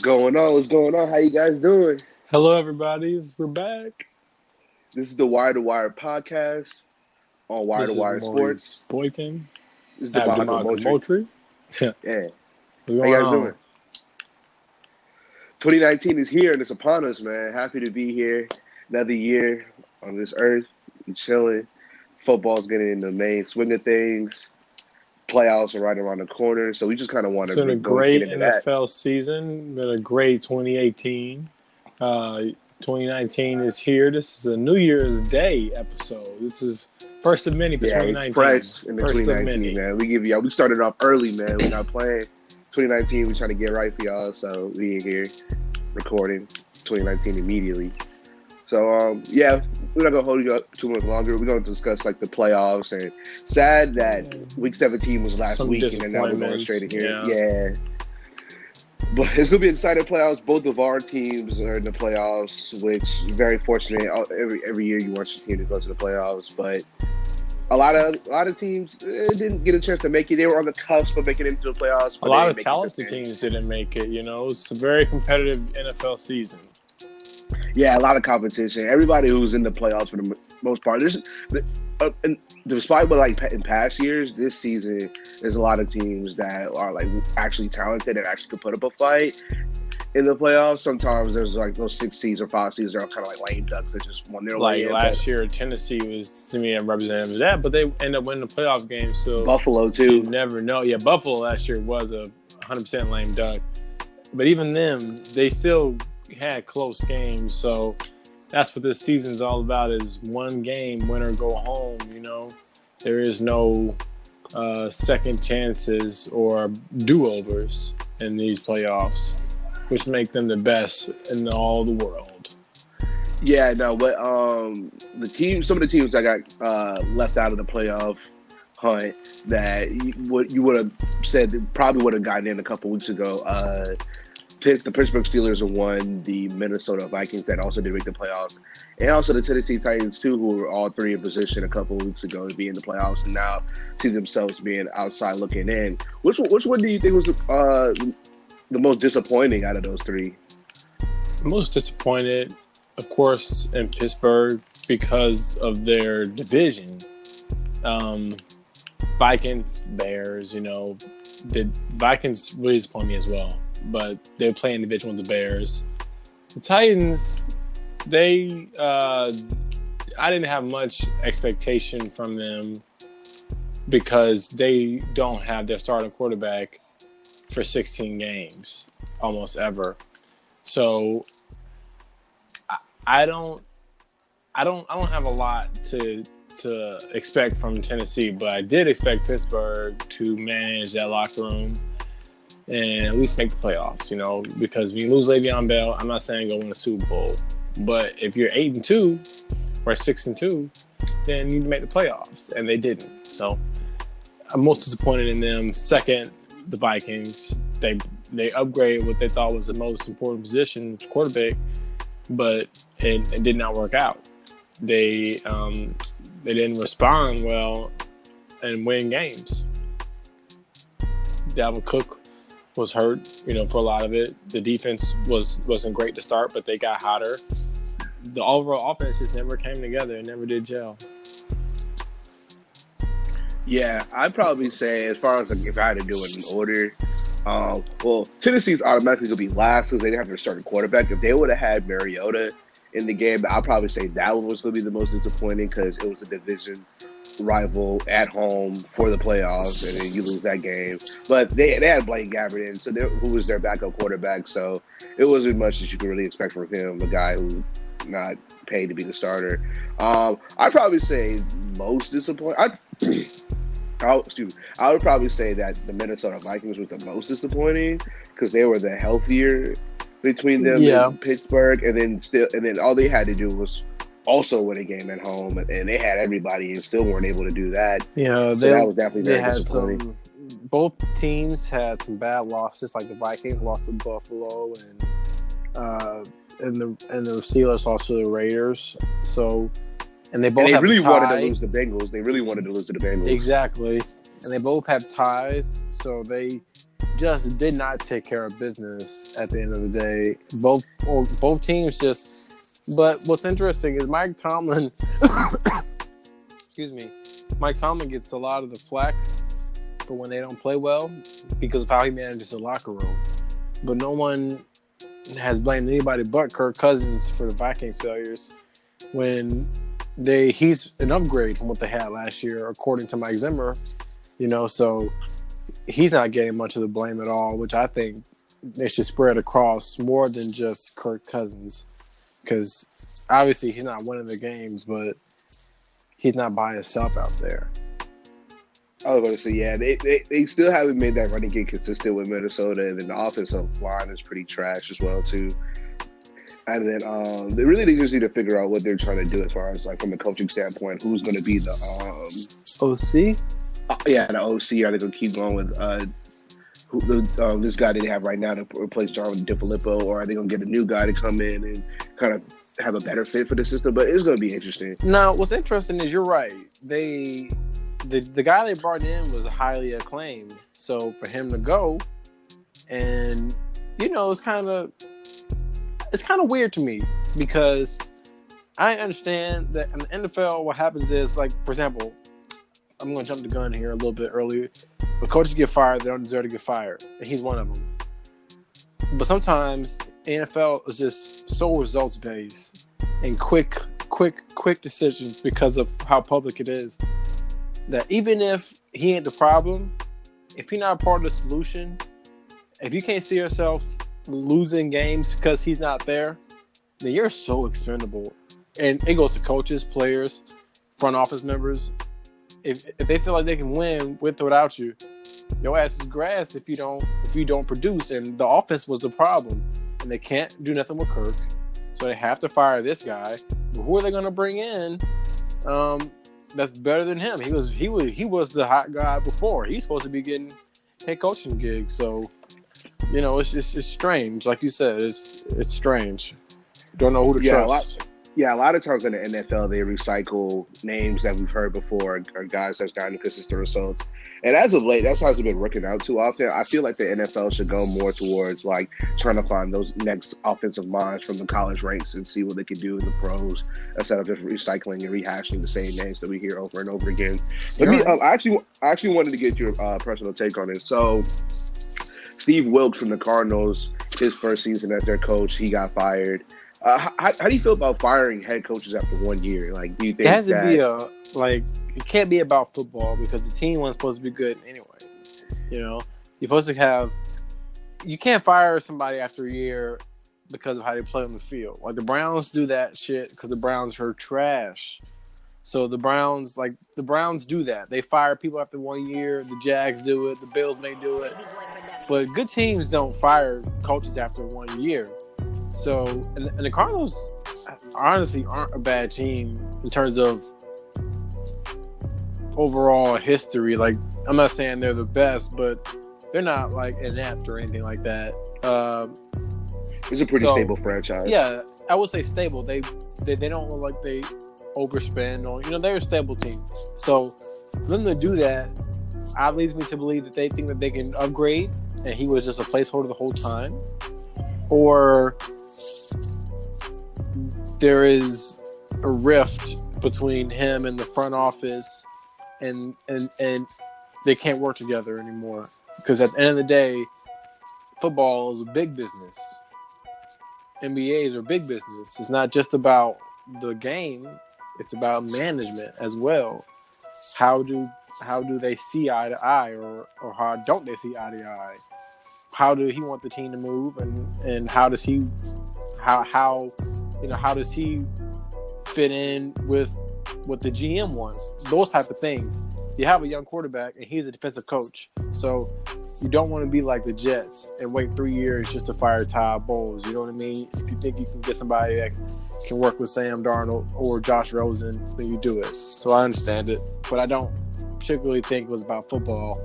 What's going on? What's going on? How you guys doing? Hello, everybody. We're back. This is the Wire to Wire podcast on Wire to Wire Sports. Boykin. This is the Moultrie. Yeah. Yeah. How you guys on? doing? 2019 is here and it's upon us, man. Happy to be here. Another year on this earth. Chilling. Football's getting in the main swing of things. Playoffs are right around the corner, so we just kind of want It's to been a great into that. NFL season. Been a great 2018. Uh, 2019 is here. This is a New Year's Day episode. This is first of many for Yeah, 2019. it's fresh in the First of 2019, many. man. We give y'all. we started off early, man. We're not playing 2019. We're trying to get right for y'all, so we in here recording 2019 immediately. So, um, yeah, we're not gonna hold you up too much longer. We're gonna discuss like the playoffs and sad that week 17 was last Some week, and then now we're going straight here. yeah. Yeah. But it's gonna be exciting playoffs. Both of our teams are in the playoffs, which very fortunate. Uh, Every every year you want your team to go to the playoffs, but a lot of a lot of teams eh, didn't get a chance to make it. They were on the cusp of making it into the playoffs. A lot of didn't make it talented teams didn't make it. You know, it's a very competitive NFL season. Yeah, a lot of competition. Everybody who's in the playoffs for the most part. There's, uh, and despite what like in past years, this season there's a lot of teams that are like actually talented and actually could put up a fight in the playoffs. Sometimes there's like those six seeds or five seeds are kind of like lame ducks that just won their Like way in. last year, Tennessee was to me a representative of that, but they end up winning the playoff game. So Buffalo you too. never know. Yeah, Buffalo last year was a 100% lame duck, but even them, they still had close games. So that's what this season's all about: is one game, win or go home. You know, there is no uh, second chances or do overs in these playoffs, which make them the best in all the world. Yeah, no, but um, the team, some of the teams that got uh, left out of the playoff hunt that you would you would have said probably would have gotten in a couple weeks ago. Uh, the Pittsburgh Steelers won the Minnesota Vikings that also did make the playoffs, and also the Tennessee Titans too, who were all three in position a couple weeks ago to be in the playoffs, and now see themselves being outside looking in. Which which one do you think was uh, the most disappointing out of those three? most disappointed, of course, in Pittsburgh because of their division. Um, Vikings, Bears, you know, the Vikings really disappoint me as well, but they're playing division with the Bears. The Titans, they, uh, I didn't have much expectation from them because they don't have their starting quarterback for 16 games almost ever. So I, I don't I don't I don't have a lot to to expect from Tennessee, but I did expect Pittsburgh to manage that locker room and at least make the playoffs, you know, because when you lose Le'Veon Bell, I'm not saying go win a Super Bowl. But if you're eight and two or six and two, then you need to make the playoffs. And they didn't. So I'm most disappointed in them. Second, the Vikings. They they upgraded what they thought was the most important position, quarterback, but it, it did not work out. They um, they didn't respond well and win games. Dalvin Cook was hurt, you know, for a lot of it. The defense was wasn't great to start, but they got hotter. The overall offense just never came together and never did gel. Yeah, I'd probably say as far as like, if I had to do it in order, um, well, Tennessee's automatically gonna be last because they didn't have their starting quarterback. If they would have had Mariota in the game, I'd probably say that one was gonna be the most disappointing because it was a division rival at home for the playoffs, and then you lose that game. But they they had Blaine Gabbert in, so who was their backup quarterback, so it wasn't much that you could really expect from him, a guy who not paid to be the starter. Um, I'd probably say most disappointing. I, I'll, excuse me. I would probably say that the Minnesota Vikings was the most disappointing because they were the healthier between them Yeah. and Pittsburgh, and then still, and then all they had to do was also win a game at home, and, they had everybody and still weren't able to do that. Yeah, So that was definitely they very had disappointing. some. Both teams had some bad losses. Like the Vikings lost to Buffalo, and uh, and the and the Steelers lost to the Raiders. So, and they both And they really wanted to lose the Bengals. They really wanted to lose to the Bengals. Exactly. and they both have ties, so they just did not take care of business at the end of the day. Both both teams just. But what's interesting is Mike Tomlin. excuse me, Mike Tomlin gets a lot of the flack for when they don't play well because of how he manages the locker room. But no one has blamed anybody but Kirk Cousins for the Vikings failures when they he's an upgrade from what they had last year, according to Mike Zimmer. You know, so he's not getting much of the blame at all, which I think they should spread across more than just Kirk Cousins, because obviously he's not winning the games, but he's not by himself out there. I was going to say, yeah, they, they, they still haven't made that running game consistent with Minnesota, and then the offensive line is pretty trash as well too. And then um, they really they just need to figure out what they're trying to do as far as like from a coaching standpoint, who's going to be the um, OC. Uh, yeah, the OC. Are they going to keep going with uh, um, this guy they have right now to replace John DeFilippo, or are they going to get a new guy to come in and kind of have a better fit for the system? But it's going to be interesting. Now, what's interesting is you're right. They the the guy they brought in was highly acclaimed, so for him to go, and you know, it's kind of it's kind of weird to me because I understand that in the NFL, what happens is like, for example, I'm going to jump the gun here a little bit early. But coaches get fired, they don't deserve to get fired, and he's one of them. But sometimes NFL is just so results based and quick, quick, quick decisions because of how public it is that even if he ain't the problem, if he's not part of the solution, if you can't see yourself losing games because he's not there, then you're so expendable. And it goes to coaches, players, front office members. If, if they feel like they can win with or without you, your ass is grass if you don't if you don't produce. And the offense was the problem, and they can't do nothing with Kirk, so they have to fire this guy. But who are they going to bring in? Um, that's better than him. He was he was he was the hot guy before. He's supposed to be getting head coaching gigs. So you know, it's just it's strange. Like you said, it's it's strange. Don't know who to yeah, trust. Yeah, a lot of times in the NFL, they recycle names that we've heard before or guys that's gotten consistent results. And as of late, that's how it's been working out too often. I feel like the NFL should go more towards like trying to find those next offensive minds from the college ranks and see what they can do in the pros instead of just recycling and rehashing the same names that we hear over and over again. Let me. Um, I actually, I actually wanted to get your uh, personal take on it. So, Steve Wilks from the Cardinals, his first season as their coach, he got fired. Uh, how, how, do you feel about firing head coaches after one year? Like, do you think it has that, to be a like it can't be about football because the team wasn't supposed to be good anyway. You know, you're supposed to have you can't fire somebody after a year because of how they play on the field. Like the Browns do that shit because the Browns are trash. So the Browns, like the Browns, do that. They fire people after one year. The Jags do it. The Bills may do it, but good teams don't fire coaches after one year. So, and, and the Cardinals honestly aren't a bad team in terms of overall history. Like, I'm not saying they're the best, but they're not like inept or anything like that. Um, it's a pretty so, stable franchise. Yeah, I would say stable. They they, they don't look like they overspend or you know they're a stable team. So for them to do that, I leads me to believe that they think that they can upgrade, and he was just a placeholder the whole time, or there is a rift between him and the front office, and and and they can't work together anymore because at the end of the day, football is a big business. NBAs are big business. It's not just about the game; it's about management as well. How do how do they see eye to eye, or or how don't they see eye to eye? How do he want the team to move, and and how does he how how you know how does he fit in with what the GM wants? Those type of things. You have a young quarterback, and he's a defensive coach, so you don't want to be like the Jets and wait three years just to fire Todd Bowles. You know what I mean? If you think you can get somebody that can work with Sam Darnold or Josh Rosen, then you do it. So I understand it, but I don't particularly think it was about football.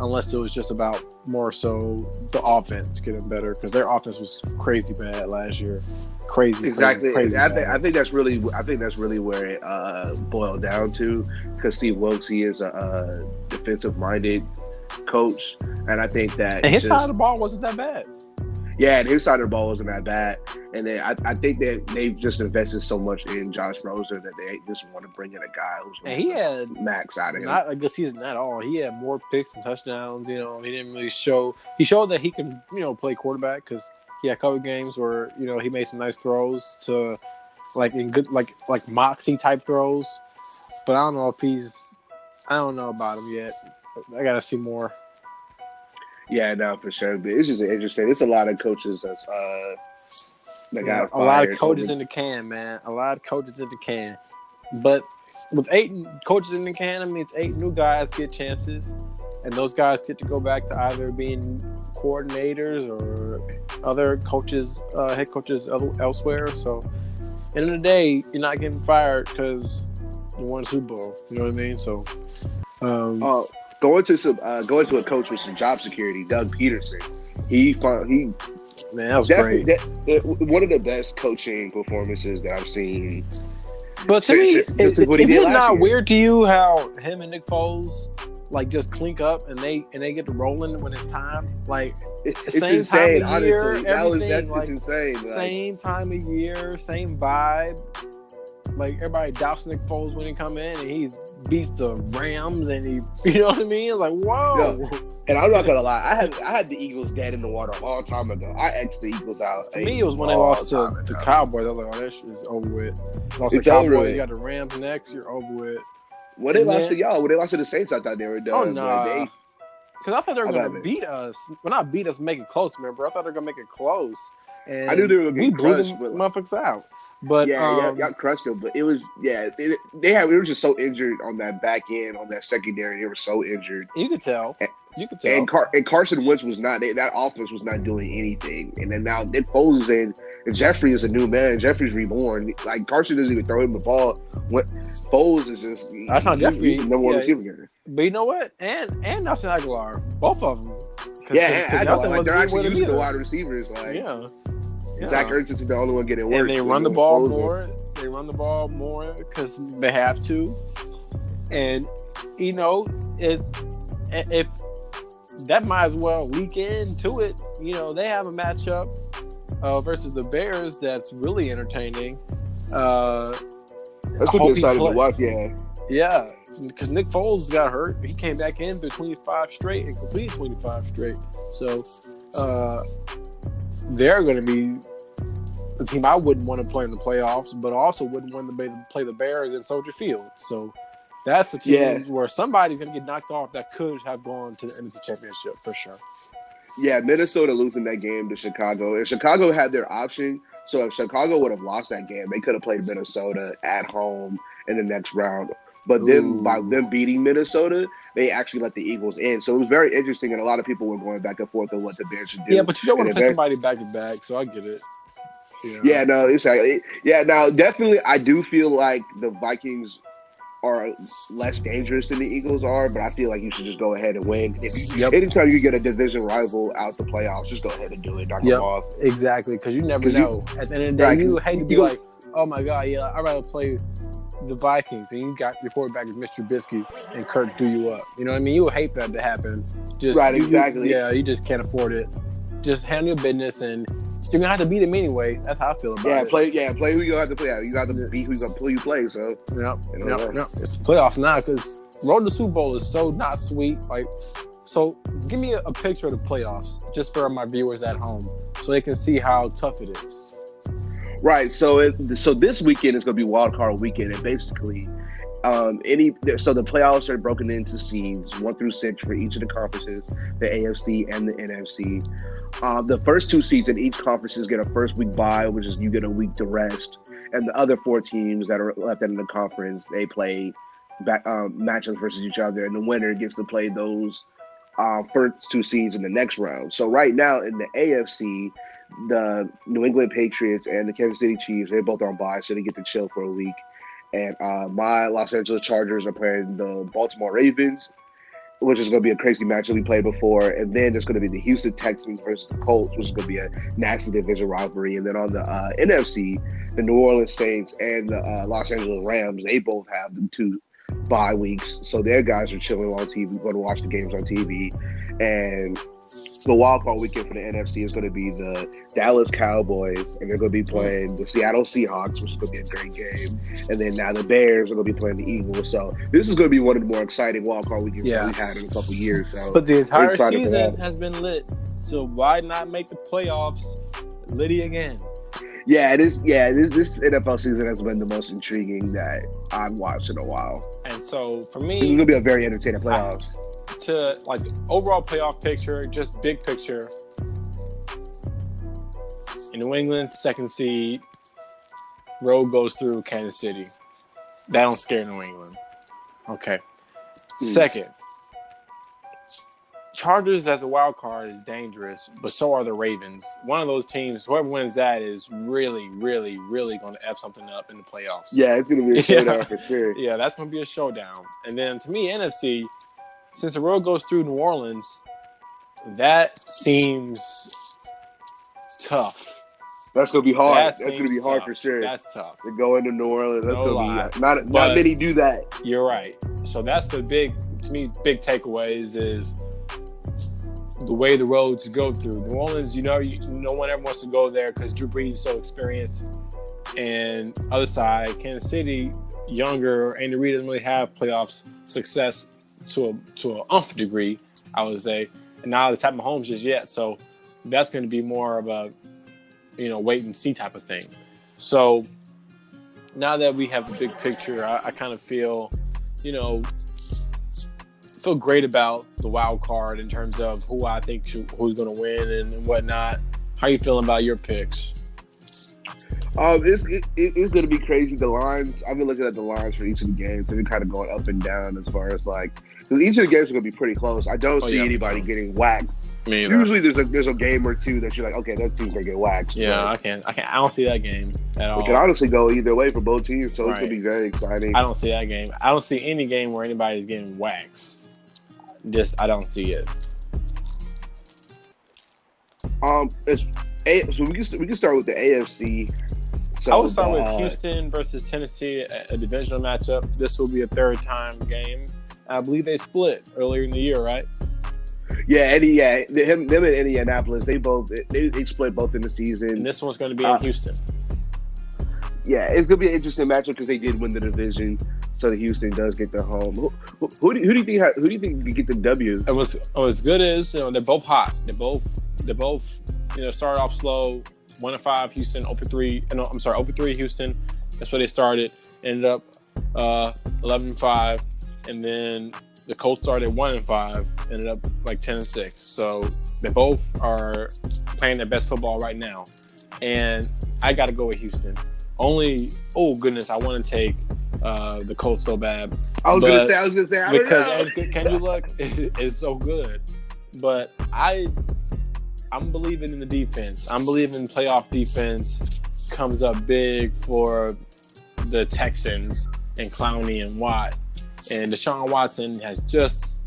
unless it was just about more so the offense getting better because their offense was crazy bad last year. Crazy, exactly. Crazy, crazy I, think, I think that's really, I think that's really where it uh, uh, boiled down to because Steve Wilks he is a, a defensive minded coach, and I think that and his just, side of the ball wasn't that bad. Yeah, and his side of the ball wasn't that bad. And then I, I think that they've just invested so much in Josh Rosen that they just want to bring in a guy who's and he had max out of him. Not a good season at all. He had more picks and touchdowns. You know, he didn't really show. He showed that he can, you know, play quarterback because he had a couple games where you know he made some nice throws to, like in good, like like moxie type throws. But I don't know if he's. I don't know about him yet. I gotta see more. Yeah, no, for sure. But it's just interesting. It's a lot of coaches that's uh that got a lot of coaches in the can, man. A lot of coaches in the can. But with eight coaches in the can, I mean, it's eight new guys get chances, and those guys get to go back to either being coordinators or other coaches, uh, head coaches elsewhere. So, end of the day, you're not getting fired because you won Super Bowl. You know what I mean? So, um, Uh, going to some uh, going to a coach with some job security, Doug Pederson. He found, he man, that was definitely great. that, one of the best coaching performances that I've seen. But to Since- me, since- is, is is it not year. weird to you how him and Nick Foles like just clink up and they and they get to rolling when it's time? Like It's, The it's same insane, time of year, honestly. That was that's like, insane. Like, same time of year, same vibe. Like everybody doubts Nick Foles when he come in and he beats the Rams and he, you know what I mean? It's like whoa. And I'm not gonna lie, I had I had the Eagles dead in the water a long time ago. I X the Eagles out. For me, it was when they lost to the. Cowboys. I was like, oh, that shit is over with. Lost It's the Cowboys. You got the Rams next. You're over with. When they lost to y'all, when they lost to the Saints, I thought they were oh, done. Oh no. They, Because I thought they were I going love to it. beat us. Well, not beat us, make it close, remember? I thought they were going to make it close. And I knew they were gonna blew crushed, them but- motherfuckers out. But yeah, um, yeah, y'all crushed them. But it was yeah, they, they had we were just so injured on that back end, on that secondary. They were so injured. you could tell. You could tell. And, Car- and Carson Wentz was not they, that offense was not doing anything. And then now Nick Foles is in, and Jeffery is a new man. Jeffery's reborn. Like Carson doesn't even throw him the ball. What Foles is just That's not he's, Jeffery. he's the number one Yeah. receiver. guy. but you know what? And and Nelson Agholor. Both of them. Yeah, and I know, like they're actually using the Yeah. wide receivers. Like Yeah. Yeah. Zach Ertz is the only one getting worse. and they run the ball more. They run the ball more because they have to. And you know, if if that might as well leak into it. You know, they have a matchup uh, versus the Bears that's really entertaining. Uh, That's what he decided play- to watch. Yeah, yeah, because Nick Foles got hurt. He came back in through 25 straight and completed 25 straight. So uh, they're going to be the team I wouldn't want to play in the playoffs, but also wouldn't want to be- play the Bears in Soldier Field. So that's the team Yeah. where somebody's going to get knocked off that could have gone to the the championship for sure. yeah. Minnesota losing that game to Chicago, and Chicago had their option. So if Chicago would have lost that game, they could have played Minnesota at home in the next round. But then by them beating Minnesota, they actually let the Eagles in. So it was very interesting, and a lot of people were going back and forth on what the Bears should do. Yeah, but you don't want to play if somebody back to back, so I get it. Know? Yeah, no, it's like, yeah. Now, definitely, I do feel like the Vikings are less dangerous than the Eagles are, but I feel like you should just go ahead and win. If you, Yep. anytime you get a division rival out the playoffs, just go ahead and do it. Knock Yep. them off. Exactly, because you never 'Cause you- know. At the end of the day, Right, you hate to be like, "Oh my god, yeah, I'd rather play the Vikings," and you got your quarterback is Mr. Trubisky and Kurt threw you up. You know what I mean? You would hate that to happen. Just Right, you- you- exactly. yeah, you just can't afford it. Just handle your business, and you're gonna have to beat him anyway. That's how I feel about Yeah, it. play. Yeah, play who you have to play. You got to beat who you to play. You play. So Yep, You know yep, yep. It's playoffs now because road to the Super Bowl is so not sweet. Like, so give me a, a picture of the playoffs just for my viewers at home, so they can see how tough it is. right. So it, so this weekend is going to be wild card weekend, and basically. Um, any so the playoffs are broken into seeds one through six for each of the conferences, the AFC and the NFC. Um, the first two seeds in each conferences get a first week bye, which is you get a week to rest, and the other four teams that are left in the conference they play back um, matchups versus each other, and the winner gets to play those uh, first two seeds in the next round. So right now in the AFC, the New England Patriots and the Kansas City Chiefs they're both on bye, so they get to chill for a week. And uh, my Los Angeles Chargers are playing the Baltimore Ravens. which is going to be a crazy match that we played before. And then there's going to be the Houston Texans versus the Colts, which is going to be a nasty division rivalry. And then on the uh, NFC, the New Orleans Saints and the uh, Los Angeles Rams, they both have the two bye weeks. So their guys are chilling on TV, going to watch the games on TV. And the wild card weekend for the NFC is going to be the Dallas Cowboys, and they're going to be playing the Seattle Seahawks, which is going to be a great game. And then now the Bears are going to be playing the Eagles. So this is going to be one of the more exciting wild card weekends yeah. we've had in a couple years. So but the entire season has been lit. So why not make the playoffs litty again? Yeah, it is. Yeah, this, this NFL season has been the most intriguing that I've watched in a while. And so for me, it's gonna be a very entertaining playoffs. I, to like overall playoff picture, just big picture. In New England, second seed, road goes through Kansas City. That don't scare New England. Okay. Mm. Second, Chargers as a wild card is dangerous, but so are the Ravens. One of those teams, whoever wins that, is really, really, really going to f something up in the playoffs. Yeah, it's going to be a showdown yeah. for sure. Yeah, that's going to be a showdown. And then to me, NFC, since the road goes through New Orleans, that seems tough. That's gonna be hard. That That's gonna be hard tough. for sure. That's tough. To go into New Orleans, that's no gonna lie. be not not many do that. You're right. So that's the big to me big takeaways is the way the roads go through New Orleans. You know, you, no one ever wants to go there because Drew Brees is so experienced. And other side, Kansas City, younger, Andy Reid doesn't really have playoffs success to a to an umph degree, I would say. And now the type of homes just yet, so that's going to be more of a you know wait and see type of thing. So now that we have the big picture, I, I kind of feel you know feel great about the wild card in terms of who I think should, who's going to win and, and whatnot. How you feeling about your picks? Um, it's it, it's going to be crazy. The lines. I've been looking at the lines for each of the games. They've been kind of going up and down as far as like each of the games are going to be pretty close. I don't oh, see yeah, anybody getting waxed. Usually, there's a there's a game or two that you're like, okay, that team's gonna get waxed. Yeah, I can't, I can't, I don't see that game at all. It can honestly go either way for both teams, so right. it's gonna be very exciting. I don't see that game. I don't see any game where anybody's getting waxed. Just, I don't see it. Um, it's a, so we can we can start with the AFC. So, I would start with Houston versus Tennessee, a, a, divisional matchup. This will be a third time game. I believe they split earlier in the year, right? Yeah, Eddie. Yeah, him, them in Indianapolis, they both they, they split both in the season. And this one's going to be in uh, Houston. Yeah, it's going to be an interesting matchup because they did win the division, so the Houston does get the home. Who, who, who, do, who do you think? Who do you think get the W? It was oh, as good as you know. They're both hot. They're both they're both you know started off slow one and five Houston, over three. No, I'm sorry, over three Houston. That's where they started. Ended up uh, 11 and five, and then the Colts started one and five. Ended up like 10 and six. So they both are playing their best football right now, and I got to go with Houston. Only oh goodness, I want to take uh, the Colts so bad. I was gonna say, I was gonna say, I because Kendrick Luck is so good, but I I'm believing in the defense. I'm believing playoff defense comes up big for the Texans and Clowney and Watt. And Deshaun Watson has just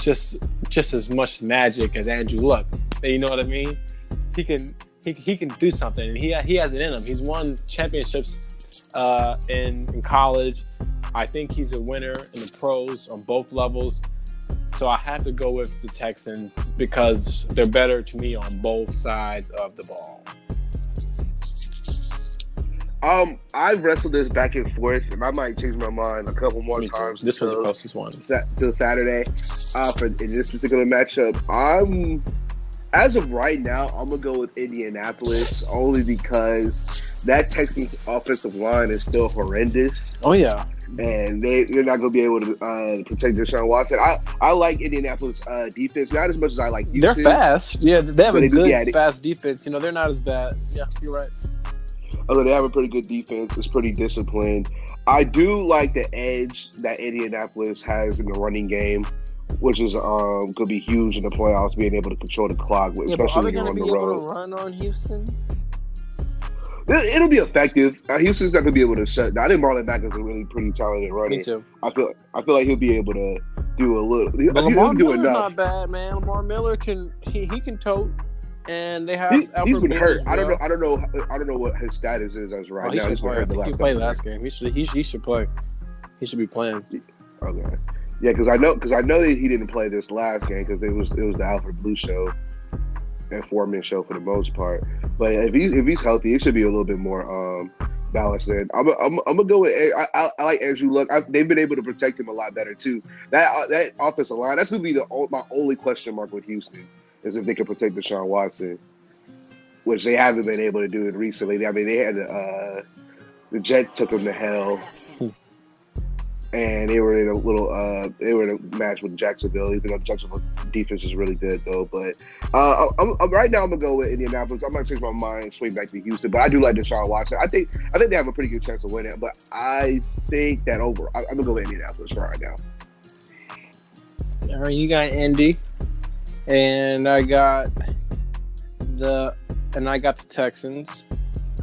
just just as much magic as Andrew Luck. You know what I mean? He can he, he can do something. He he has it in him. He's won championships uh, in in college. I think he's a winner in the pros on both levels. So I have to go with the Texans because they're better to me on both sides of the ball. Um, I wrestled this back and forth, and I might change my mind a couple more times. This was the closest one. Till Saturday, uh, for in this particular matchup, I'm as of right now, I'm gonna go with Indianapolis only because that Texans offensive line is still horrendous. Oh yeah, and they they're not going to be able to uh, protect Deshaun Watson. I I like Indianapolis uh, defense not as much as I like. Houston, they're fast. Yeah, they have a they, good yeah, they, fast defense. You know, they're not as bad. Yeah, you're right. Although they have a pretty good defense, it's pretty disciplined. I do like the edge that Indianapolis has in the running game, which is um could be huge in the playoffs, being able to control the clock, yeah, especially when you're on the road. run on Houston? It'll be effective. Uh, Houston's not gonna be able to shut. Down. I think Marlon Mack is a really pretty talented runner. Me too. I feel I feel like he'll be able to do a little. But he'll Lamar do Miller's enough. not bad, man. Lamar Miller can he, he can tote, and they have He, he's been Morris hurt. as I don't know. I don't know. I don't know what his status is as Oh, right he now. should He's been play. Hurt the think he played last game. He should he, he should play. He should be playing. Okay. Yeah, because I know because I know that he didn't play this last game because it was it was the Alfred Blue show and four man show for the most part. But if he's if he's healthy, it should be a little bit more um balanced. In I'm I'm, I'm gonna go with I, I, I like Andrew Luck. I, they've been able to protect him a lot better too. That uh, that offensive line that's gonna be the my only question mark with Houston is if they can protect Deshaun Watson, which they haven't been able to do it recently. I mean they had uh the Jets took him to hell and they were in a little uh they were in a match with Jacksonville, even though Jacksonville defense is really good though. But uh I'm, I'm, right now I'm gonna go with Indianapolis. I'm gonna change my mind, swing back to Houston, but I do like Deshaun Watson. I think I think they have a pretty good chance of winning, but I think that over I, I'm gonna go with Indianapolis right now. All right, you got Indy, and I got the and I got the Texans.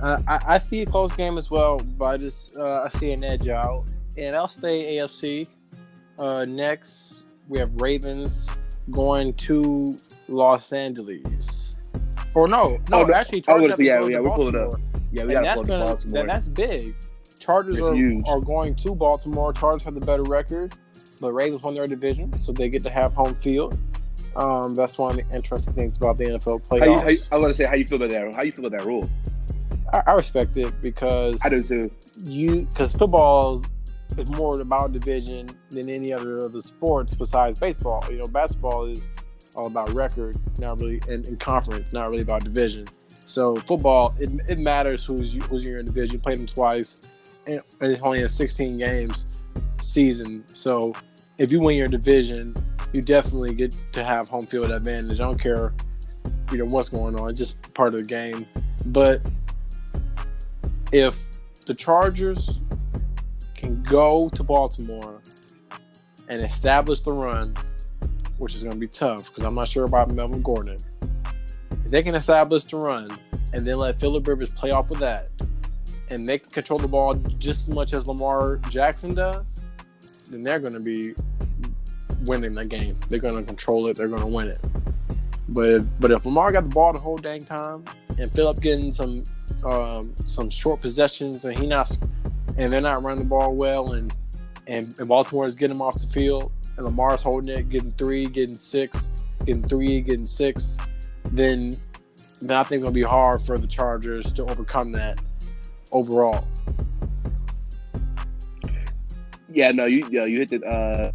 Uh, I, I see a close game as well, but I just uh, I see an edge out, and I'll stay AFC. Uh, next, we have Ravens going to Los Angeles. Or no, no, Oh, actually, I Chargers would have say, to yeah, yeah, we pull it up. Yeah, we And gotta that's gonna Baltimore. that's big. Chargers are, are going to Baltimore. Chargers have the better record, but Ravens won their division, so they get to have home field. Um, that's one of the interesting things about the NFL how you, playoffs. how you, I want to say how you feel about that. How you feel about that rule? I, I respect it because I do too. you because football is more about division than any other of the sports besides baseball. You know, basketball is all about record, not really, and, and conference, not really about division. So football, it, it matters who's you, who's your division. You play them twice, and, and it's only a 16 games season. So if you win your division, you definitely get to have home field advantage. I don't care, you know, what's going on, it's just part of the game. But if the Chargers can go to Baltimore and establish the run, which is going to be tough because I'm not sure about Melvin Gordon. If they can establish the run and then let Philip Rivers play off of that, and can control the ball just as much as Lamar Jackson does, then they're going to be winning the game. They're going to control it. They're going to win it. But if, but if Lamar got the ball the whole dang time and Philip getting some um, some short possessions and he not and they're not running the ball well and and, and Baltimore is getting them off the field and Lamar's holding it, getting three, getting six, getting three, getting six, then then I think it's gonna be hard for the Chargers to overcome that overall. Yeah, no, you you hit the uh,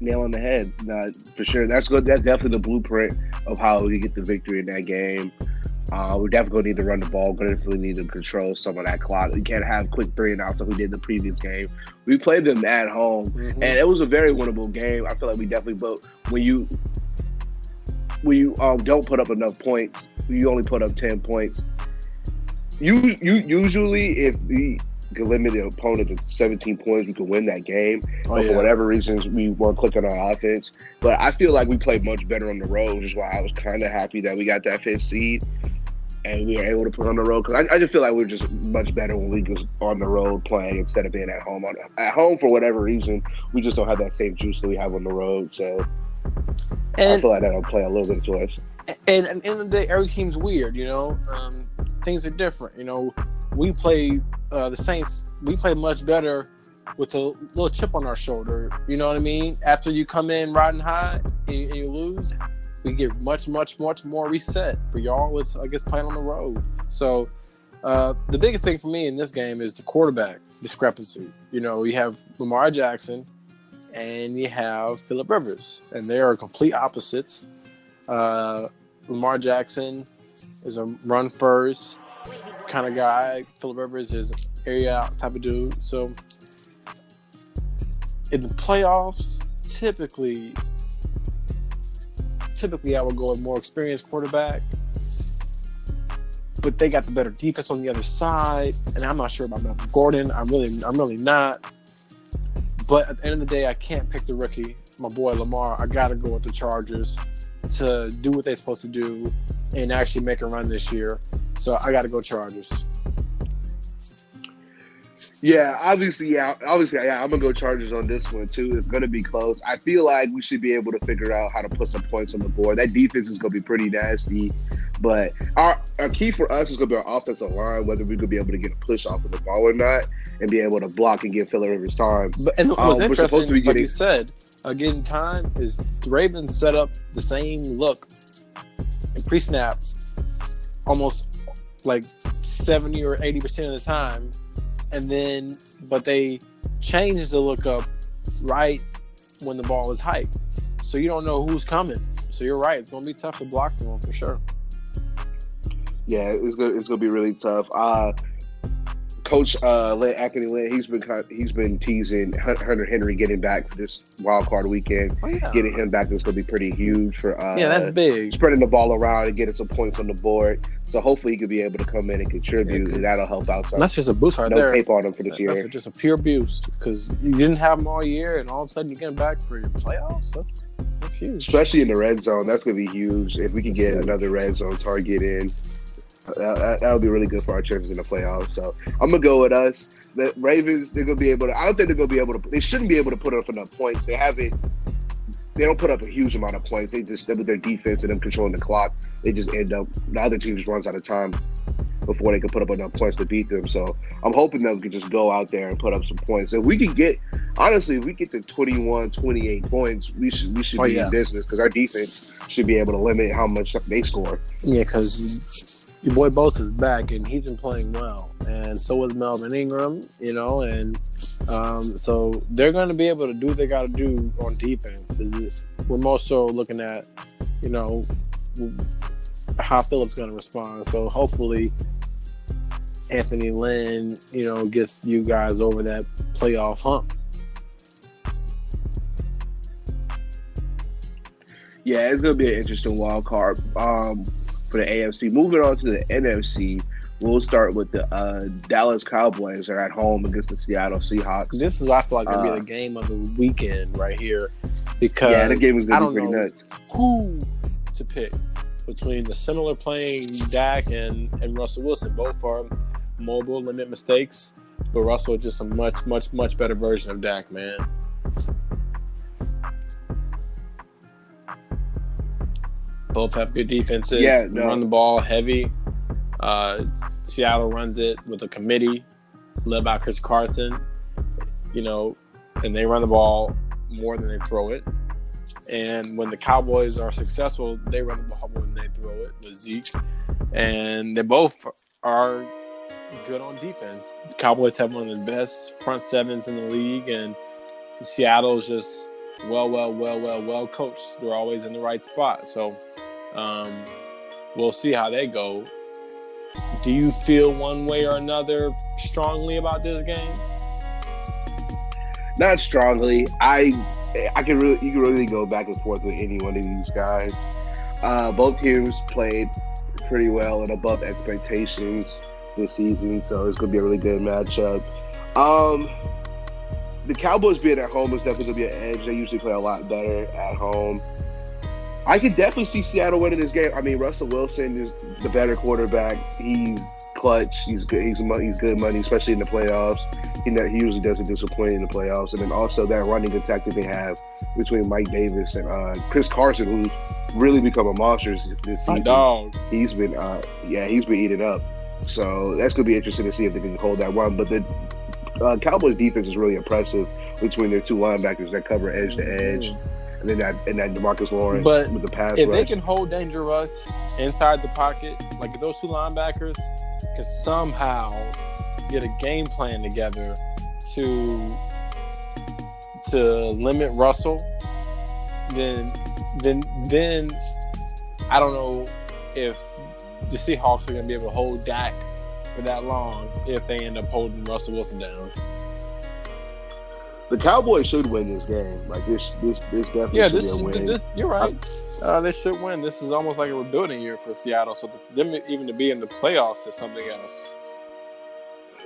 nail on the head. For sure. That's good. That's definitely the blueprint of how we get the victory in that game. Uh, we're definitely need to run the ball. Gonna definitely need to control some of that clock. We can't have quick three and outs like we did the previous game. We played them at home, and it was a very winnable game. I feel like we definitely, but when you when you um, don't put up enough points, you only put up ten points. You you usually if we can limit the opponent to 17 points, we can win that game. Oh, but yeah. for whatever reasons, we weren't clicking on offense. But I feel like we played much better on the road, which is why I was kind of happy that we got that fifth seed and we were able to put on the road. Because I, I just feel like we are just much better when we was on the road playing instead of being at home. On at home for whatever reason, we just don't have that same juice that we have on the road. So I feel like that'll play a little bit to us. and at the end of the day, every team's weird, you know. Um, things are different, you know. We play uh, the Saints. We play much better with a little chip on our shoulder. You know what I mean? After you come in riding high and, and you lose, we get much, much, much more reset. For y'all, it's I guess playing on the road. So uh, the biggest thing for me in this game is the quarterback discrepancy. You know, you have Lamar Jackson and you have Philip Rivers, and they are complete opposites. Uh, Lamar Jackson is a run first kind of guy. Philip Rivers is area out type of dude. So in the playoffs, typically, typically I would go with more experienced quarterback. But they got the better defense on the other side, and I'm not sure about Melvin Gordon. I'm really, I'm really not. But at the end of the day, I can't pick the rookie, my boy Lamar. I got to go with the Chargers to do what they're supposed to do and actually make a run this year. So I got to go Chargers. Yeah, obviously, yeah, obviously, yeah. I'm gonna go Chargers on this one too. It's gonna be close. I feel like we should be able to figure out how to put some points on the board. That defense is gonna be pretty nasty, but our, our key for us is gonna be our offensive line, whether we're gonna be able to get a push off of the ball or not, and be able to block and give Philip Rivers time. But and what's um, interesting, to be getting, like you said, uh, getting time is the Ravens set up the same look in pre-snap almost like 70 or 80 percent of the time and then but they change the look up right when the ball is hiked so you don't know who's coming. So you're right it's to be tough to block them for sure. Yeah it's gonna it's gonna be really tough. Uh Coach uh, Anthony Lynn, he's been he's been teasing Hunter Henry getting back for this wild card weekend. Oh, yeah. Getting him back is going to be pretty huge for uh, yeah, that's big. Spreading the ball around and getting some points on the board. So hopefully he could be able to come in and contribute, yeah, and that'll help out. Some. That's just a boost right no there. No tape on him for this year. That's just a pure boost because you didn't have him all year, and all of a sudden you get him back for your playoffs. That's that's huge. Especially in the red zone, that's going to be huge. If we can get another red zone target in, that, that would be really good for our chances in the playoffs. So I'm gonna go with us. The Ravens, they're gonna be able to. I don't think they're gonna be able to. They shouldn't be able to put up enough points. They haven't. They don't put up a huge amount of points. They just with their defense and them controlling the clock, they just end up. The other team just runs out of time before they can put up enough points to beat them. So I'm hoping that we can just go out there and put up some points. If we can get, honestly, if we get to 21, 28 points, we should we should oh, be yeah. in business because our defense should be able to limit how much they score. Yeah, because your boy Bosa is back and he's been playing well, and so is Melvin Ingram. You know, and um, so they're going to be able to do what they got to do on defense. Just, we're more so looking at, you know, how Philip's going to respond. So hopefully, Anthony Lynn, you know, gets you guys over that playoff hump. Yeah, it's gonna be an interesting wild card. Um, for the AFC. Moving on to the NFC, we'll start with the uh, Dallas Cowboys are at home against the Seattle Seahawks. This is I feel like gonna uh, be the game of the weekend right here because yeah, the game is gonna be pretty nuts. Who to pick between the similar playing Dak and, and Russell Wilson? Both are mobile, limit mistakes, but Russell just a much, much, much better version of Dak, man. Both have good defenses. Yeah, no. run the ball heavy. Uh, Seattle runs it with a committee led by Chris Carson. You know, and they run the ball more than they throw it. And when the Cowboys are successful, they run the ball more than they throw it with Zeke. And they both are good on defense. The Cowboys have one of the best front sevens in the league, and the Seattle's just well, well, well, well, well coached. They're always in the right spot. So um, we'll see how they go. Do you feel one way or another strongly about this game? Not strongly. I I can really you can really go back and forth with any one of these guys. Uh, both teams played pretty well and above expectations this season, so it's gonna be a really good matchup. Um, the Cowboys being at home is definitely gonna be an edge. They usually play a lot better at home. I could definitely see Seattle winning this game. I mean, Russell Wilson is the better quarterback. He's clutch. He's good. He's he's good money, especially in the playoffs. He, he usually doesn't disappoint in the playoffs. And then also that running attack that they have between Mike Davis and uh, Chris Carson, who's really become a monster this season. dog. He's been, uh, yeah, he's been eating up. So that's gonna be interesting to see if they can hold that one. But the uh, Cowboys defense is really impressive between their two linebackers that cover edge to edge. And then that and that Demarcus Lawrence but with the pass. If rush. they can hold Danger Russ inside the pocket, like if those two linebackers can somehow get a game plan together to to limit Russell, then then then I don't know if the Seahawks are going to be able to hold Dak for that long if they end up holding Russell Wilson down the Cowboys should win this game. Like this, this, this definitely yeah, this, should be a win. This, you're right. Uh, they should win. This is almost like a rebuilding year for Seattle. So them even to be in the playoffs is something else.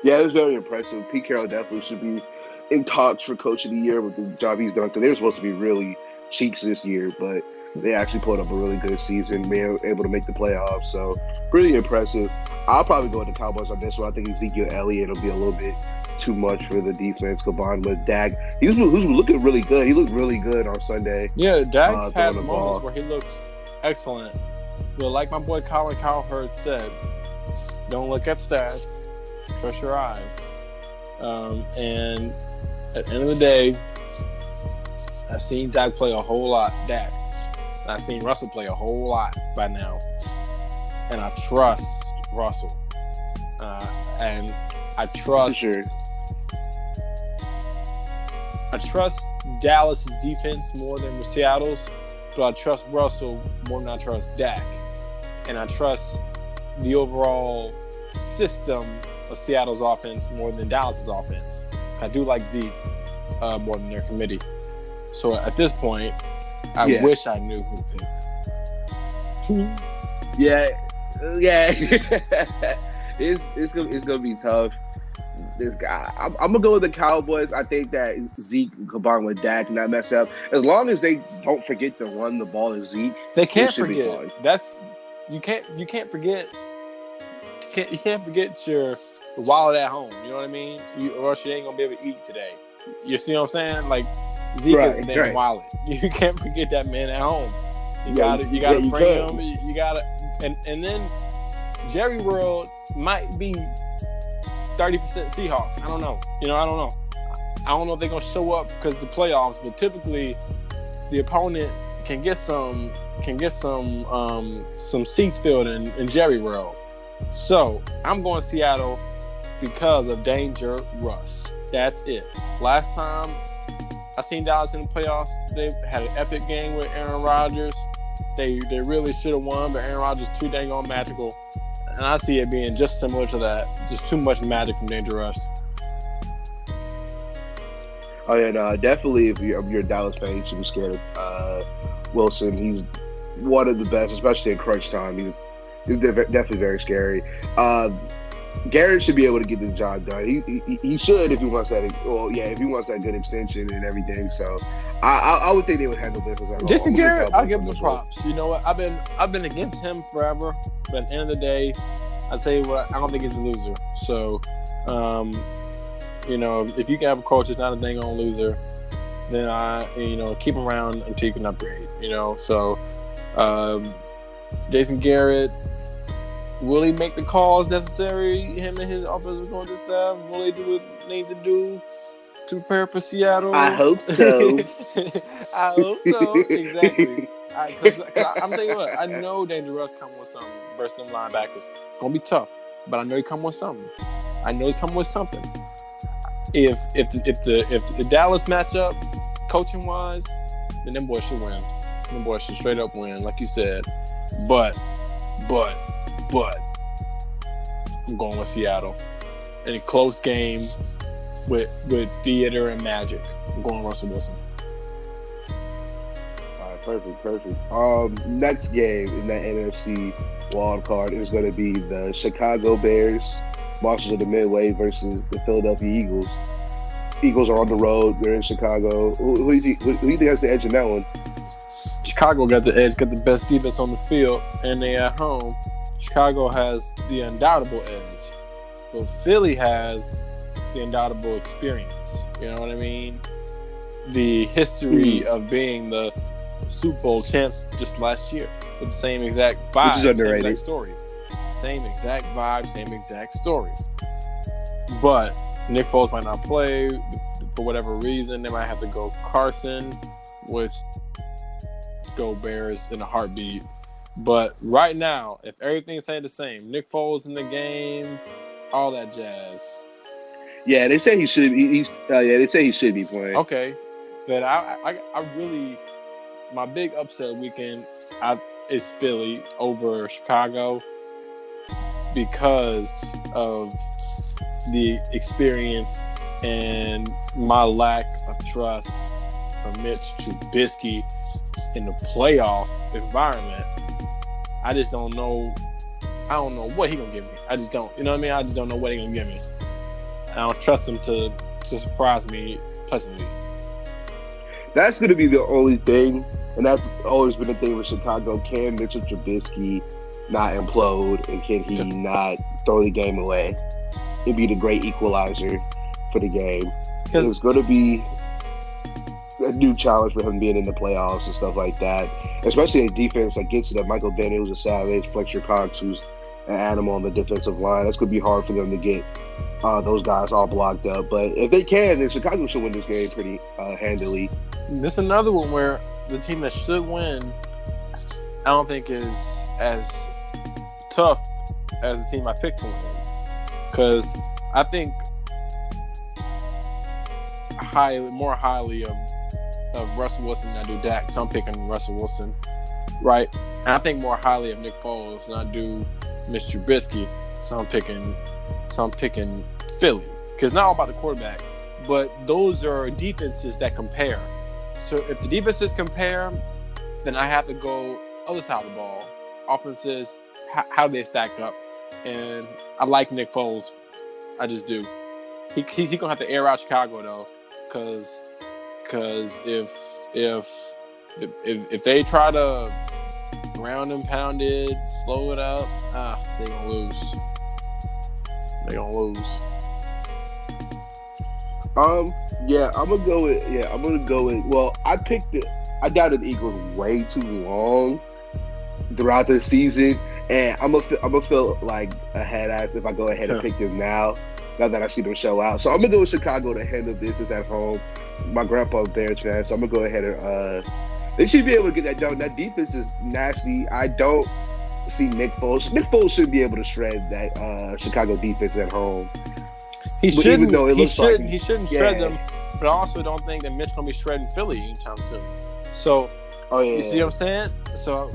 Yeah, it was very impressive. Pete Carroll definitely should be in talks for Coach of the Year with the job he's done. Because they were supposed to be really cheeks this year, but they actually put up a really good season, being able to make the playoffs. So pretty impressive. I'll probably go with the Cowboys on this one. I think Ezekiel Elliott will be a little bit too much for the defense combined with Dak. He was, he was looking really good. He looked really good on Sunday. Yeah, Dak uh, had moments ball. where he looks excellent. But like my boy Colin Cowherd said, don't look at stats, trust your eyes. Um, and at the end of the day, I've seen Dak play a whole lot. Dak. I've seen Russell play a whole lot by now, and I trust Russell. Uh, and I trust. Sure. I trust Dallas's defense more than Seattle's, but I trust Russell more than I trust Dak, and I trust the overall system of Seattle's offense more than Dallas's offense. I do like Zeke uh, more than their committee. So at this point, I yeah. wish I knew who to pick. yeah, yeah. it's it's gonna it's gonna be tough. This guy, I'm, I'm, gonna go with the Cowboys. I think that Zeke combined with Dak not mess up. As long as they don't forget to run the ball to Zeke, they can't forget. That's you can't you can't forget. You can't, you can't forget your wallet at home. You know what I mean? You, or else you ain't gonna be able to eat today. You see what I'm saying? Like Zeke right, is the right. wallet. You can't forget that man at home. You yeah, gotta you gotta yeah, bring him. You gotta and and then Jerry World might be thirty percent Seahawks. I don't know. You know, I don't know. I don't know if they're gonna show up because the playoffs, but typically the opponent can get some can get some um, some seats filled in, in Jerry World. So I'm going Seattle because of Danger Russ. That's it. Last time I seen Dallas in the playoffs. They had an epic game with Aaron Rodgers. They they really should have won, but Aaron Rodgers too dang on magical. And I see it being just similar to that. Just too much magic from Danger Russ. Oh yeah, definitely. If you're, if you're a Dallas fan, you should be scared of uh, Wilson. He's one of the best, especially in crunch time. He's, he's definitely very scary. Uh, Garrett should be able to get the job done. He, he, he should if he wants that. Well, yeah, if he wants that good extension and everything. So I I, I would think they would handle this. Jason Garrett, I'll give him the props. You know what? I've been I've been against him forever, but at the end of the day, I tell you what, I don't think he's a loser. So, um, you know, if you can have a coach that's not a dang on loser, then I you know keep him around until you can upgrade. You know, so um, Jason Garrett Will he make the calls necessary? Him and his offensive coaching staff. Will they do what they need to do to prepare for Seattle? I hope so. I hope so. Exactly. I, cause, cause I, am telling you what. I know Danger Russ come with something versus them linebackers. It's gonna be tough, but I know he come with something. I know he's coming with something. If if if the if the Dallas matchup, coaching wise, then them boys should win. Them boys should straight up win, like you said. But but but I'm going with Seattle. In a close game with with theater and magic. I'm going Russell Wilson. All right, perfect, perfect. Um, next game in the NFC wild card is going to be the Chicago Bears, Monsters of the Midway versus the Philadelphia Eagles. Eagles are on the road. They're in Chicago. Who, who, do, you, who, who do you think has the edge in that one? Chicago got the edge, got the best defense on the field, and they at home. Chicago has the undoubtable edge, but Philly has the undoubtable experience. You know what I mean? The history mm. of being the Super Bowl champs just last year with the same exact vibe, Which is underrated. same exact story, same exact vibe, same exact story. But Nick Foles might not play for whatever reason. They might have to go Carson, which go Bears in a heartbeat. But right now, if everything stayed the same, Nick Foles in the game, all that jazz. Yeah, they say he should. he's uh, yeah, they say he should be playing. Okay, but I, I, I really, my big upset weekend, I, is Philly over Chicago because of the experience and my lack of trust from Mitch Trubisky in the playoff environment. I just don't know. I don't know what he gonna give me. I just don't. You know what I mean? I just don't know what he gonna give me. I don't trust him to to surprise me pleasantly. That's gonna be the only thing and that's always been the thing with Chicago. Can Mitchell Trubisky not implode, and can he not throw the game away? It'd be the great equalizer for the game. Because it's going to be a new challenge for him being in the playoffs and stuff like that. Especially a defense that gets to that. Michael who's a savage, Fletcher Cox, who's an animal on the defensive line. That's going to be hard for them to get uh, those guys all blocked up. But if they can, then Chicago should win this game pretty uh, handily. This another one where the team that should win, I don't think is as tough as the team I picked to win. Because I think highly, more highly of of Russell Wilson than I do Dak. So I'm picking Russell Wilson, right? And I think more highly of Nick Foles than I do Mr. Trubisky. So I'm picking, so I'm picking Philly because not all about the quarterback, but those are defenses that compare. So if the defenses compare, then I have to go other side of the ball. Offenses, how, how they stack up? And I like Nick Foles. I just do. He, he, he gonna have to air out Chicago though, because because if if if if they try to ground and pound it, slow it up, ah, they gonna lose. They gonna lose. Um, yeah, I'm gonna go with yeah, I'm gonna go with. Well, I picked it. I doubted the Eagles way too long throughout the season, and I'm gonna I'm gonna feel like a head ass if I go ahead and pick them now. Now that I see them show out, so I'm gonna go with Chicago to handle business at home. My grandpa's Bears fan, so I'm gonna go ahead and uh, they should be able to get that done. That defense is nasty. I don't see Nick Foles. Nick Foles should be able to shred that uh, Chicago defense at home. He But shouldn't. even though it he looks shouldn't. like- he shouldn't yeah. shred them. But I also don't think that Mitch gonna be shredding Philly anytime soon. So Oh yeah, you see what I'm saying? So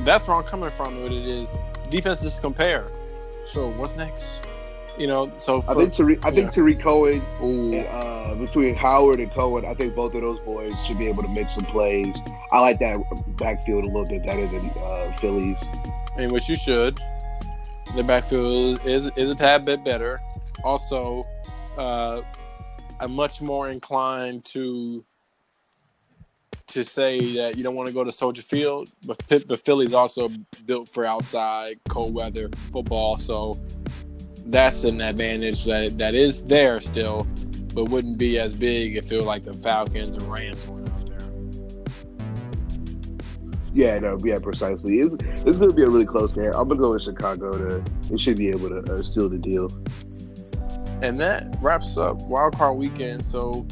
that's where I'm coming from. What it is, defense defenses compare. So what's next? You know. So I for, think Tarik, I think Tarik Cohen Ooh. and, uh, between Howard and Cohen, I think both of those boys should be able to make some plays. I like that backfield a little bit better than uh, Phillies. in which you should. The backfield is is a tad bit better. Also, uh, I'm much more inclined to to say that you don't want to go to Soldier Field, but Phil- but Philly's also built for outside cold weather football, so that's an advantage that that is there still, but wouldn't be as big if it was like the Falcons and Rams went out there. Yeah, no, yeah, precisely. It's, it's going to be a really close game. I'm going to go with Chicago. To, they should be able to uh, steal the deal. And that wraps up Wild Card Weekend. So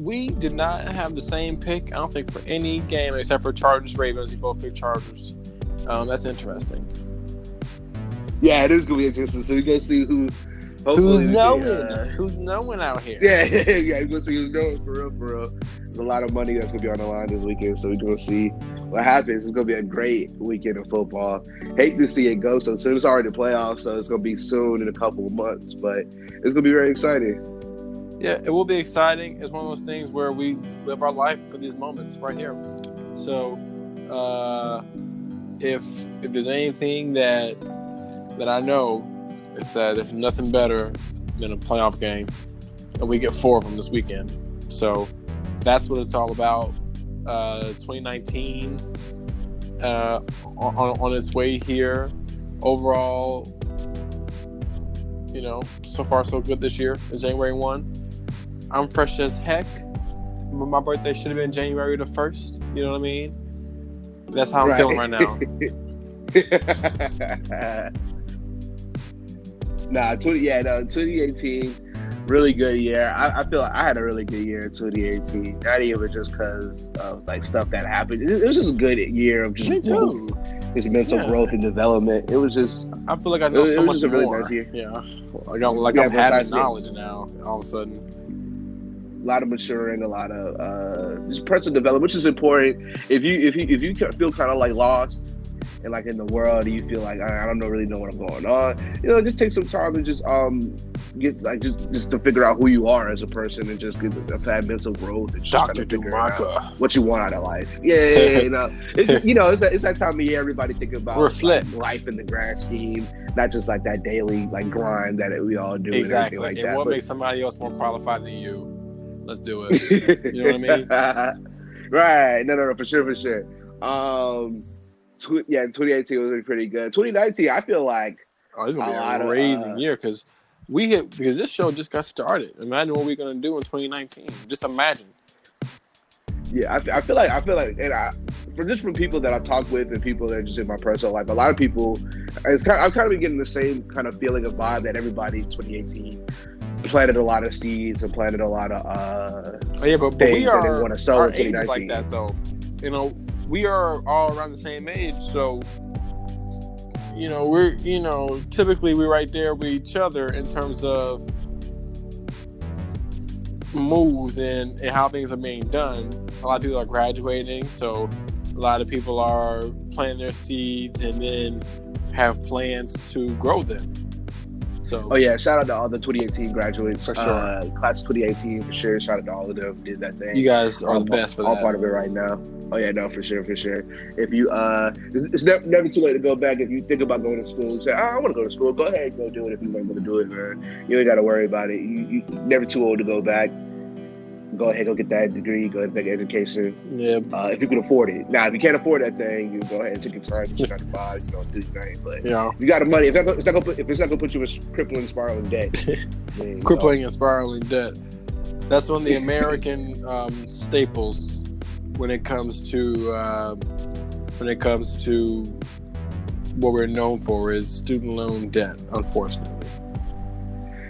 we did not have the same pick. I don't think for any game except for Chargers Ravens. We both picked Chargers. Um, that's interesting. Yeah, it is going to be interesting. So going to see who. Who's we knowing? can, uh, Who's knowing out here? Yeah, yeah. We're gonna see who's going for real, for real. There's a lot of money that's gonna be on the line this weekend, so we're gonna see what happens. It's gonna be a great weekend of football. Hate to see it go so soon. It's already the playoffs, so it's gonna be soon in a couple of months, but it's gonna be very exciting. Yeah, it will be exciting. It's one of those things where we live our life for these moments right here. So, uh, if if there's anything that that I know, is that there's nothing better than a playoff game, and we get four of them this weekend. So that's what it's all about. Uh, 2019 uh, on, on its way here. Overall, you know, so far so good this year. It's January 1. I'm fresh as heck. My birthday should have been January the 1st. You know what I mean? That's how I'm feeling right now. nah, 20, yeah, no, 2018, really good year. I, I feel like I had a really good year in 2018. Not even just because of like stuff that happened. It, it was just a good year of just Me too. just mental Yeah. growth and development. It was just I feel like I know It- it so was much a really more. nice year. Yeah, like I'm like Yeah, I'm having it. knowledge now. All of a sudden, a lot of maturing, a lot of uh, just personal development, which is important. If you if you if you feel kind of like lost and like in the world, and you feel like I, I don't know really know what I'm going on, you know, just take some time and just um get like just just to figure out who you are as a person and just get that mental growth and just Doctor kinda figure out Dumaka. what you want out of life. Yeah, yeah, yeah, you know, it's, you know, it's that, it's that time of year everybody think about Reflect. like, life in the grand scheme, not just like that daily like grind that we all do Exactly. and everything like and that. what but- makes somebody else more qualified than you? Let's do it. You know what I mean? right. No, no, no, for sure, for sure. Um, tw- yeah, 2018 was pretty good. 2019, I feel like Oh, it's gonna A be lot a of, crazy uh, year because we hit because this show just got started. Imagine what we're gonna do in 2019. Just imagine. Yeah, I, I feel like I feel like, and I, for just from people that I talk with and people that are just in my personal life, a lot of people, it's kind I've kind of been getting the same kind of feeling of vibe that everybody in 2018 planted a lot of seeds and planted a lot of uh, Oh, yeah, but, but we that they are want to sell our in age is like that though. You know, we are all around the same age, so you know we're you know typically we're right there with each other in terms of moves and, and how things are being done. A lot of people are graduating, so a lot of people are planting their seeds and then have plans to grow them. So Oh yeah, shout out to all the 2018 graduates. For sure. Uh, class of 2018 for sure. Shout out to all of them who did that thing. you guys are all, the best for all that. part of it right now. Oh yeah, no, for sure, for sure. If you uh, it's, it's never, never too late to go back. If you think about going to school, say, oh, I want to go to school. Go ahead, go do it. If you want to do it, man, you ain't got to worry about it. You, you never too old to go back. Go ahead, go get that degree. Go ahead, take education. Yeah, Uh, if you can afford it. Now, if you can't afford that thing, you go ahead and take your time. You try to buy, you know, do your thing. But you know, if you got the money. If, that, it's not gonna put, if it's not gonna put you in crippling, spiraling debt, then, crippling and spiraling debt. That's one of the American um, staples when it comes to uh, when it comes to what we're known for is student loan debt. Unfortunately,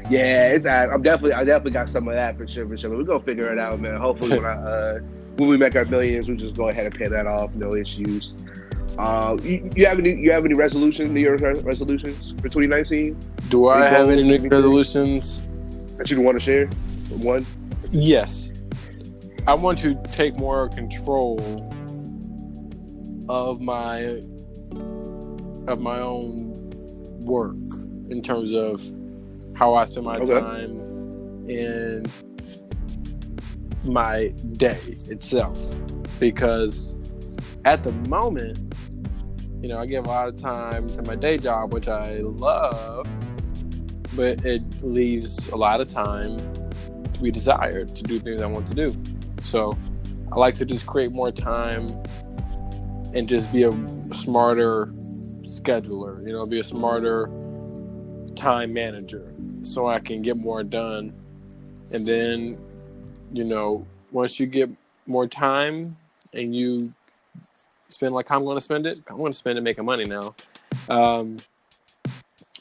Yeah, it's, I, I'm definitely, I definitely got some of that for sure, for sure. But we're gonna figure it out, man. Hopefully, when I, uh, when we make our millions, we just go ahead and pay that off, no issues. Uh, you, you have any, you have any resolutions, New Year's resolutions for 2019 do I have any new resolutions? that you want to share? One. Yes, I want to take more control of my of my own work in terms of how I spend my Okay. time and my day itself. Because at the moment, you know, I give a lot of time to my day job, which I love, but it leaves a lot of time to be desired to do things I want to do. So I like to just create more time and just be a smarter scheduler, you know, be a smarter time manager so I can get more done. And then, you know, once you get more time and you spend like I'm going to spend it, I'm going to spend it making money now. Um,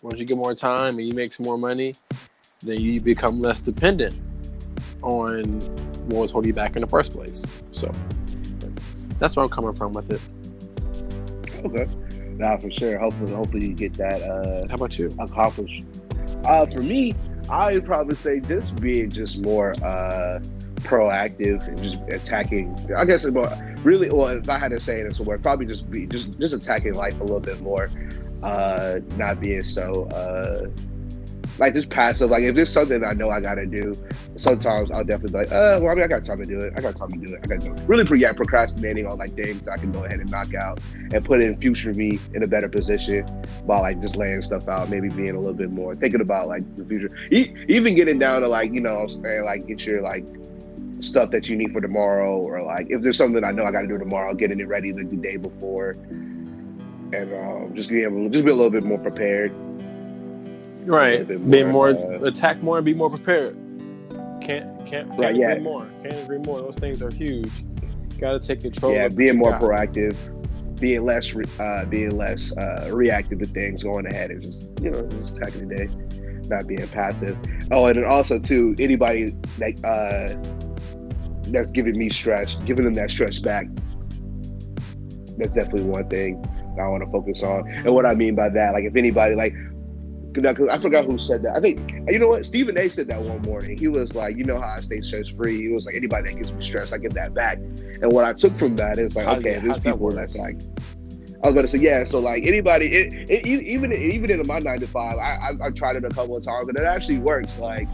once you get more time and you make some more money, then you become less dependent on what was holding you back in the first place. So that's where I'm coming from with it. Okay. Nah, for sure. Hopefully, hopefully you get that uh, How about you? accomplished. Uh, for me, I would probably say just being just more uh, proactive and just attacking. I guess it's more really, well, if I had to say it in some word, probably just be just just attacking life a little bit more. Uh, not being so uh, like just passive. Like if there's something I know I gotta do, sometimes I'll definitely be like, uh, well, I mean, I got time to do it. I got time to do it. I got to really pre- yeah, procrastinating on like things I can go ahead and knock out and put in future me in a better position by like just laying stuff out, maybe being a little bit more thinking about like the future, e- even getting down to like you know I'm saying like get your like stuff that you need for tomorrow or like if there's something I know I got to do tomorrow, getting it ready like the day before, and um, just being able to just be a little bit more prepared. Right. Be more, uh, attack more and be more prepared. Can't can't can't Right, agree yeah. more. Can't agree more. Those things are huge. Got to take control. yeah, being more got. proactive, being less re- uh, being less uh, reactive to things, going ahead and just you know just attacking the day, not being passive. Oh, and then also too, anybody that uh, that's giving me stress, giving them that stress back. That's definitely one thing I want to focus on. And what I mean by that, like if anybody like. I forgot who said that. I think you know what Stephen A. said that one morning. He was like, "You know how I stay stress free." He was like, "Anybody that gives me stress, I get that back." And what I took from that is like, How- okay, there's how's that people that's like, I was gonna say, yeah. So like anybody, it, it, even even in my nine to five, I, I I've tried it a couple of times and it actually works. Like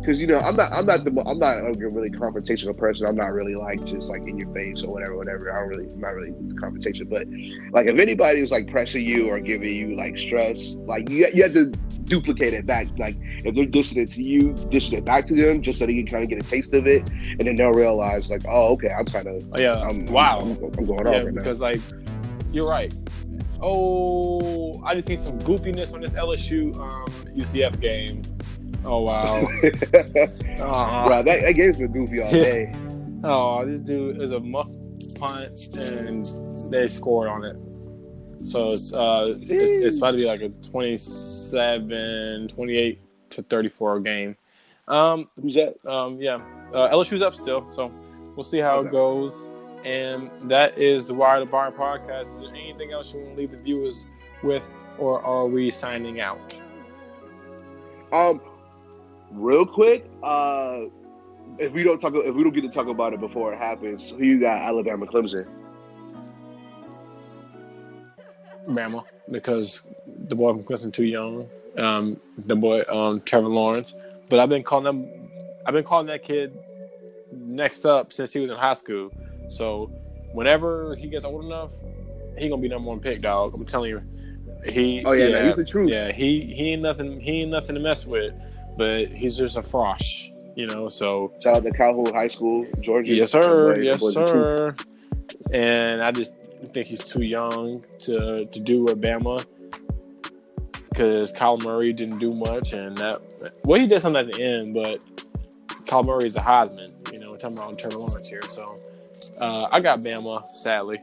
because you know I'm not I'm not the I'm not a really confrontational person. I'm not really like just like in your face or whatever, whatever. I don't really I'm not really confrontation. But like if anybody is like pressing you or giving you like stress, like you you have to duplicate it back. Like if they're dishing it to you, dishing it back to them just so they can kind of get a taste of it, and then they'll realize like, oh, okay, I'm kind of Oh, yeah. I'm, wow. I'm, I'm going yeah, off right now. because like you're right. Oh, I just seen some goofiness on this LSU um, UCF game. Oh wow. Ah. Bro, that, that game's been goofy all day. Oh, this dude is a muff punt and they scored on it. So it's uh it's, it's about to be like a 27, 28 to 34 game. Um um yeah. Uh, LSU's up still, so we'll see how Okay. it goes. And that is the Wire to Wire podcast. Is there anything else you want to leave the viewers with, or are we signing out? Um, real quick, uh, if we don't talk, if we don't get to talk about it before it happens, who you got? Alabama, Clemson. Bama, because the boy from Clemson too young. Um, the boy um, Trevor Lawrence, but I've been calling them. I've been calling that kid next up since he was in high school. So whenever he gets old enough, he gonna be number one pick, dog. I'm telling you. He. Oh yeah, no, he's the truth. Yeah, he he ain't nothing. He ain't nothing to mess with, but he's just a frosh, you know. So Shout out to Calhoun High School, Georgia. yes, sir. Yes, sir. And I just think he's too young to to do at Bama because Kyler Murray didn't do much, and that well, he did something at the end, but Kyler Murray's a Heisman. You know, we're talking about Trevor Lawrence here, so uh, I got Bama. Sadly,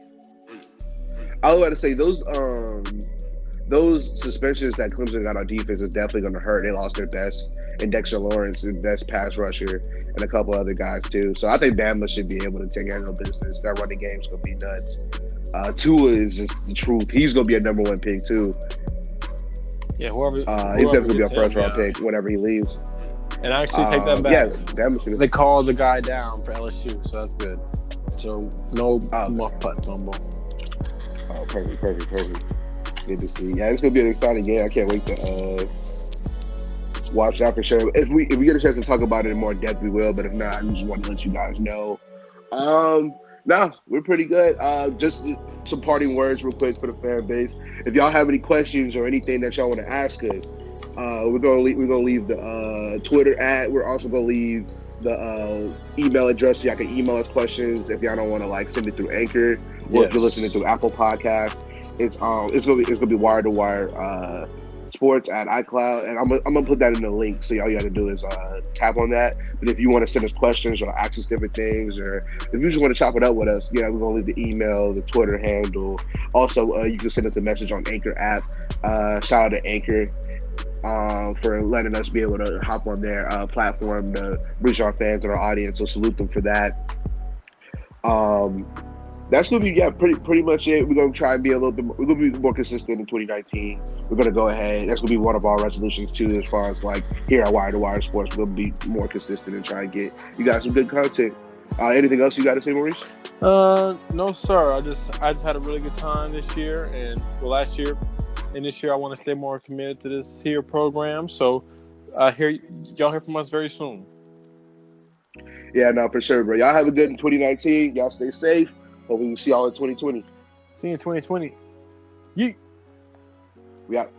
I was about to say those um those suspensions that Clemson got on defense is definitely going to hurt. They lost their best and Dexter Lawrence, their best pass rusher, and a couple other guys too. So I think Bama should be able to take care of business. That running game's going to be nuts. Uh, Tua is just the truth. He's going to be a number one pick too. yeah. Whoever, Uh, he's definitely going to be a first round pick whenever he leaves. And I actually take that Um, back. Yes, Bama should. They called the guy down for LSU, so that's good. So no Oh. muff putt fumble. Oh, perfect, perfect, perfect. Good to see. Yeah, it's gonna be an exciting game. I can't wait to uh, watch that for sure. If we if we get a chance to talk about it in more depth, we will. But if not, I just want to let you guys know. Um, no, we're pretty good. Uh, just some parting words, real quick, for the fan base. If y'all have any questions or anything that y'all want to ask us, uh, we're gonna leave, we're gonna leave the uh, Twitter at. We're also gonna leave the uh, email address so y'all can email us questions if y'all don't want to like send it through Anchor or if you're listening through Apple Podcast. It's um it's gonna be it's gonna be wire to wire uh sports at iCloud and I'm I'm gonna put that in the link so all you gotta do is uh tap on that. But if you want to send us questions or ask us different things or if you just want to chop it up with us, yeah, we're gonna leave the email, the Twitter handle. Also, uh, you can send us a message on Anchor app. Uh, shout out to Anchor um, for letting us be able to hop on their uh, platform to reach our fans and our audience. So salute them for that. Um, that's gonna be yeah, pretty pretty much it. We're gonna try and be a little bit. More, we're gonna be more consistent in 2019. We're gonna go ahead. That's gonna be one of our resolutions too, as far as like here at Wire to Wire Sports. We'll be more consistent and try and get you guys some good content. Uh, anything else you got to say, Maurice? Uh, no, sir. I just I just had a really good time this year, and well, last year, and this year I want to stay more committed to this here program. So, uh, hear y'all hear from us very soon. Yeah, no, for sure, bro. Y'all have a good in 2019. Y'all stay safe. Hopefully, we see y'all in 2020. See you in 2020. You. We out.